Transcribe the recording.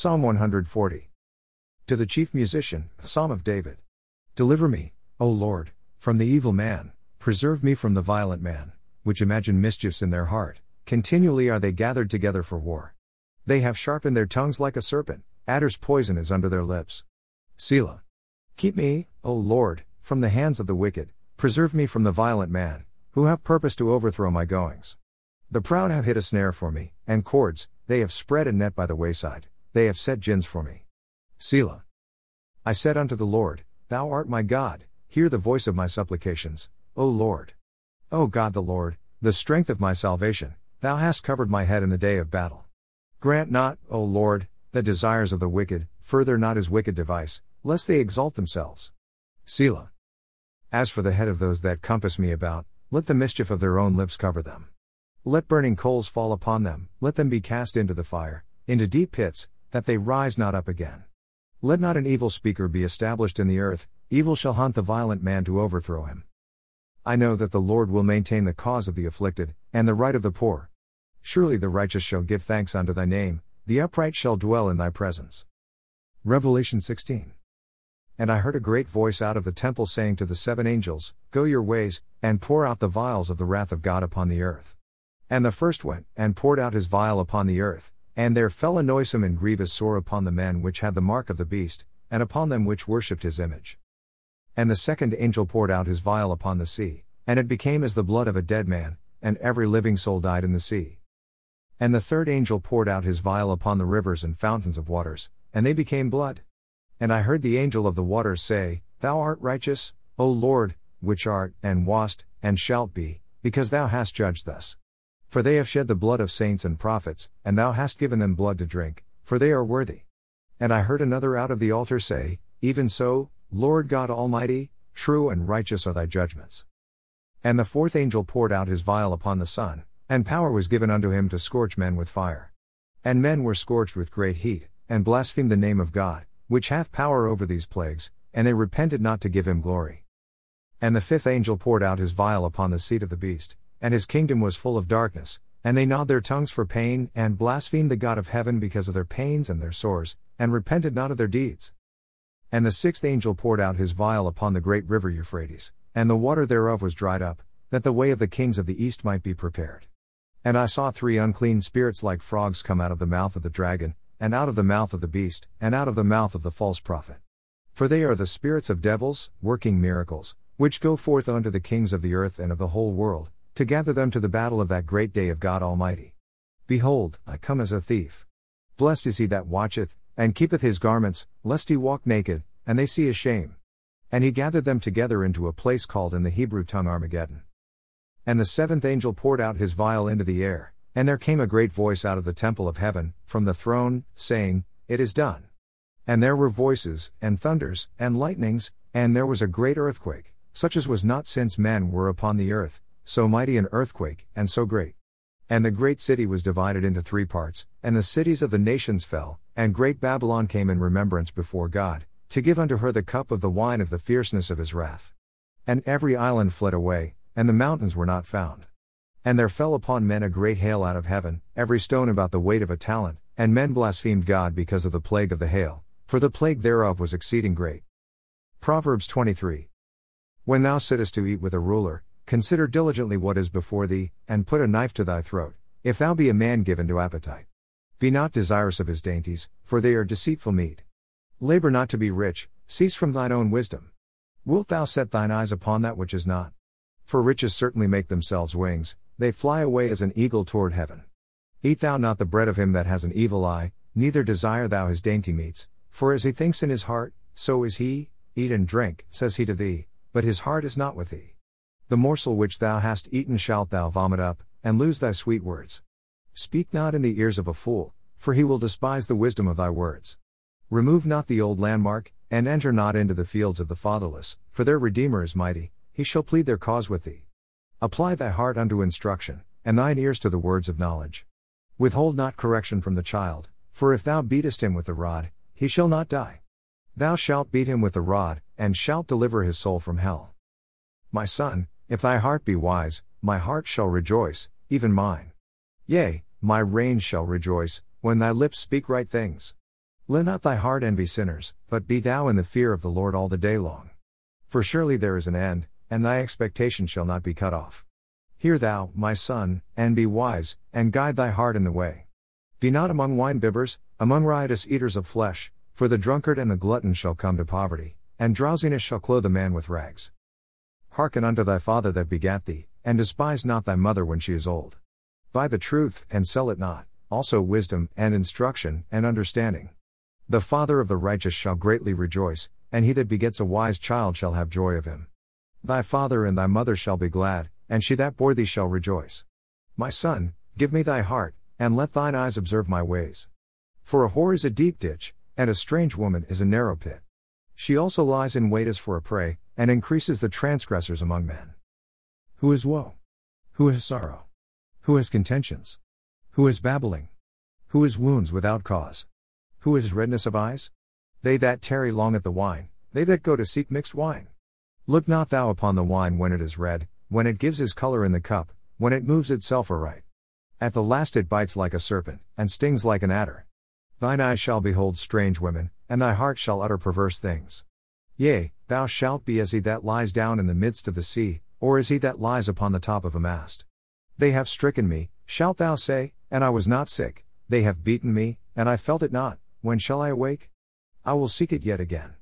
Psalm 140. To the chief musician, a psalm of David. Deliver me, O Lord, from the evil man, preserve me from the violent man, which imagine mischiefs in their heart, continually are they gathered together for war. They have sharpened their tongues like a serpent, adder's poison is under their lips. Selah. Keep me, O Lord, from the hands of the wicked, preserve me from the violent man, who have purpose to overthrow my goings. The proud have hit a snare for me, and cords, they have spread a net by the wayside they have set gins for me. Selah. I said unto the Lord, Thou art my God, hear the voice of my supplications, O Lord. O God the Lord, the strength of my salvation, Thou hast covered my head in the day of battle. Grant not, O Lord, the desires of the wicked, further not his wicked device, lest they exalt themselves. Selah. As for the head of those that compass me about, let the mischief of their own lips cover them. Let burning coals fall upon them, let them be cast into the fire, into deep pits, that they rise not up again. Let not an evil speaker be established in the earth, evil shall hunt the violent man to overthrow him. I know that the Lord will maintain the cause of the afflicted, and the right of the poor. Surely the righteous shall give thanks unto thy name, the upright shall dwell in thy presence. Revelation 16. And I heard a great voice out of the temple saying to the seven angels, Go your ways, and pour out the vials of the wrath of God upon the earth. And the first went, and poured out his vial upon the earth, and there fell a noisome and grievous sore upon the men which had the mark of the beast, and upon them which worshipped his image. And the second angel poured out his vial upon the sea, and it became as the blood of a dead man, and every living soul died in the sea. And the third angel poured out his vial upon the rivers and fountains of waters, and they became blood. And I heard the angel of the waters say, Thou art righteous, O Lord, which art, and wast, and shalt be, because thou hast judged thus. For they have shed the blood of saints and prophets, and thou hast given them blood to drink, for they are worthy. And I heard another out of the altar say, Even so, Lord God Almighty, true and righteous are thy judgments. And the fourth angel poured out his vial upon the sun, and power was given unto him to scorch men with fire. And men were scorched with great heat, and blasphemed the name of God, which hath power over these plagues, and they repented not to give him glory. And the fifth angel poured out his vial upon the seat of the beast, and his kingdom was full of darkness, and they gnawed their tongues for pain, and blasphemed the God of heaven because of their pains and their sores, and repented not of their deeds. And the sixth angel poured out his vial upon the great river Euphrates, and the water thereof was dried up, that the way of the kings of the east might be prepared. And I saw three unclean spirits like frogs come out of the mouth of the dragon, and out of the mouth of the beast, and out of the mouth of the false prophet. For they are the spirits of devils, working miracles, which go forth unto the kings of the earth and of the whole world, to gather them to the battle of that great day of God Almighty. Behold, I come as a thief. Blessed is he that watcheth, and keepeth his garments, lest he walk naked, and they see his shame. And he gathered them together into a place called in the Hebrew tongue Armageddon. And the seventh angel poured out his vial into the air, and there came a great voice out of the temple of heaven, from the throne, saying, It is done. And there were voices, and thunders, and lightnings, and there was a great earthquake, such as was not since men were upon the earth, so mighty an earthquake, and so great. And the great city was divided into three parts, and the cities of the nations fell, and great Babylon came in remembrance before God, to give unto her the cup of the wine of the fierceness of his wrath. And every island fled away, and the mountains were not found. And there fell upon men a great hail out of heaven, every stone about the weight of a talent, and men blasphemed God because of the plague of the hail, for the plague thereof was exceeding great. Proverbs 23. When thou sittest to eat with a ruler, Consider diligently what is before thee, and put a knife to thy throat, if thou be a man given to appetite. Be not desirous of his dainties, for they are deceitful meat. Labor not to be rich, cease from thine own wisdom. Wilt thou set thine eyes upon that which is not? For riches certainly make themselves wings, they fly away as an eagle toward heaven. Eat thou not the bread of him that has an evil eye, neither desire thou his dainty meats, for as he thinks in his heart, so is he, eat and drink, says he to thee, but his heart is not with thee. The morsel which thou hast eaten shalt thou vomit up, and lose thy sweet words. Speak not in the ears of a fool, for he will despise the wisdom of thy words. Remove not the old landmark, and enter not into the fields of the fatherless, for their Redeemer is mighty, he shall plead their cause with thee. Apply thy heart unto instruction, and thine ears to the words of knowledge. Withhold not correction from the child, for if thou beatest him with the rod, he shall not die. Thou shalt beat him with the rod, and shalt deliver his soul from hell. My son, if thy heart be wise, my heart shall rejoice, even mine. Yea, my reins shall rejoice, when thy lips speak right things. Let not thy heart envy sinners, but be thou in the fear of the Lord all the day long. For surely there is an end, and thy expectation shall not be cut off. Hear thou, my son, and be wise, and guide thy heart in the way. Be not among winebibbers, among riotous eaters of flesh, for the drunkard and the glutton shall come to poverty, and drowsiness shall clothe a man with rags. Hearken unto thy father that begat thee, and despise not thy mother when she is old. Buy the truth, and sell it not, also wisdom, and instruction, and understanding. The father of the righteous shall greatly rejoice, and he that begets a wise child shall have joy of him. Thy father and thy mother shall be glad, and she that bore thee shall rejoice. My son, give me thy heart, and let thine eyes observe my ways. For a whore is a deep ditch, and a strange woman is a narrow pit. She also lies in wait as for a prey, and increases the transgressors among men. Who is woe? Who has sorrow? Who has contentions? Who is babbling? Who is wounds without cause? Who is redness of eyes? They that tarry long at the wine, they that go to seek mixed wine. Look not thou upon the wine when it is red, when it gives his color in the cup, when it moves itself aright. At the last it bites like a serpent, and stings like an adder. Thine eyes shall behold strange women, and thy heart shall utter perverse things. Yea, thou shalt be as he that lies down in the midst of the sea, or as he that lies upon the top of a mast. They have stricken me, shalt thou say, and I was not sick, they have beaten me, and I felt it not. When shall I awake? I will seek it yet again.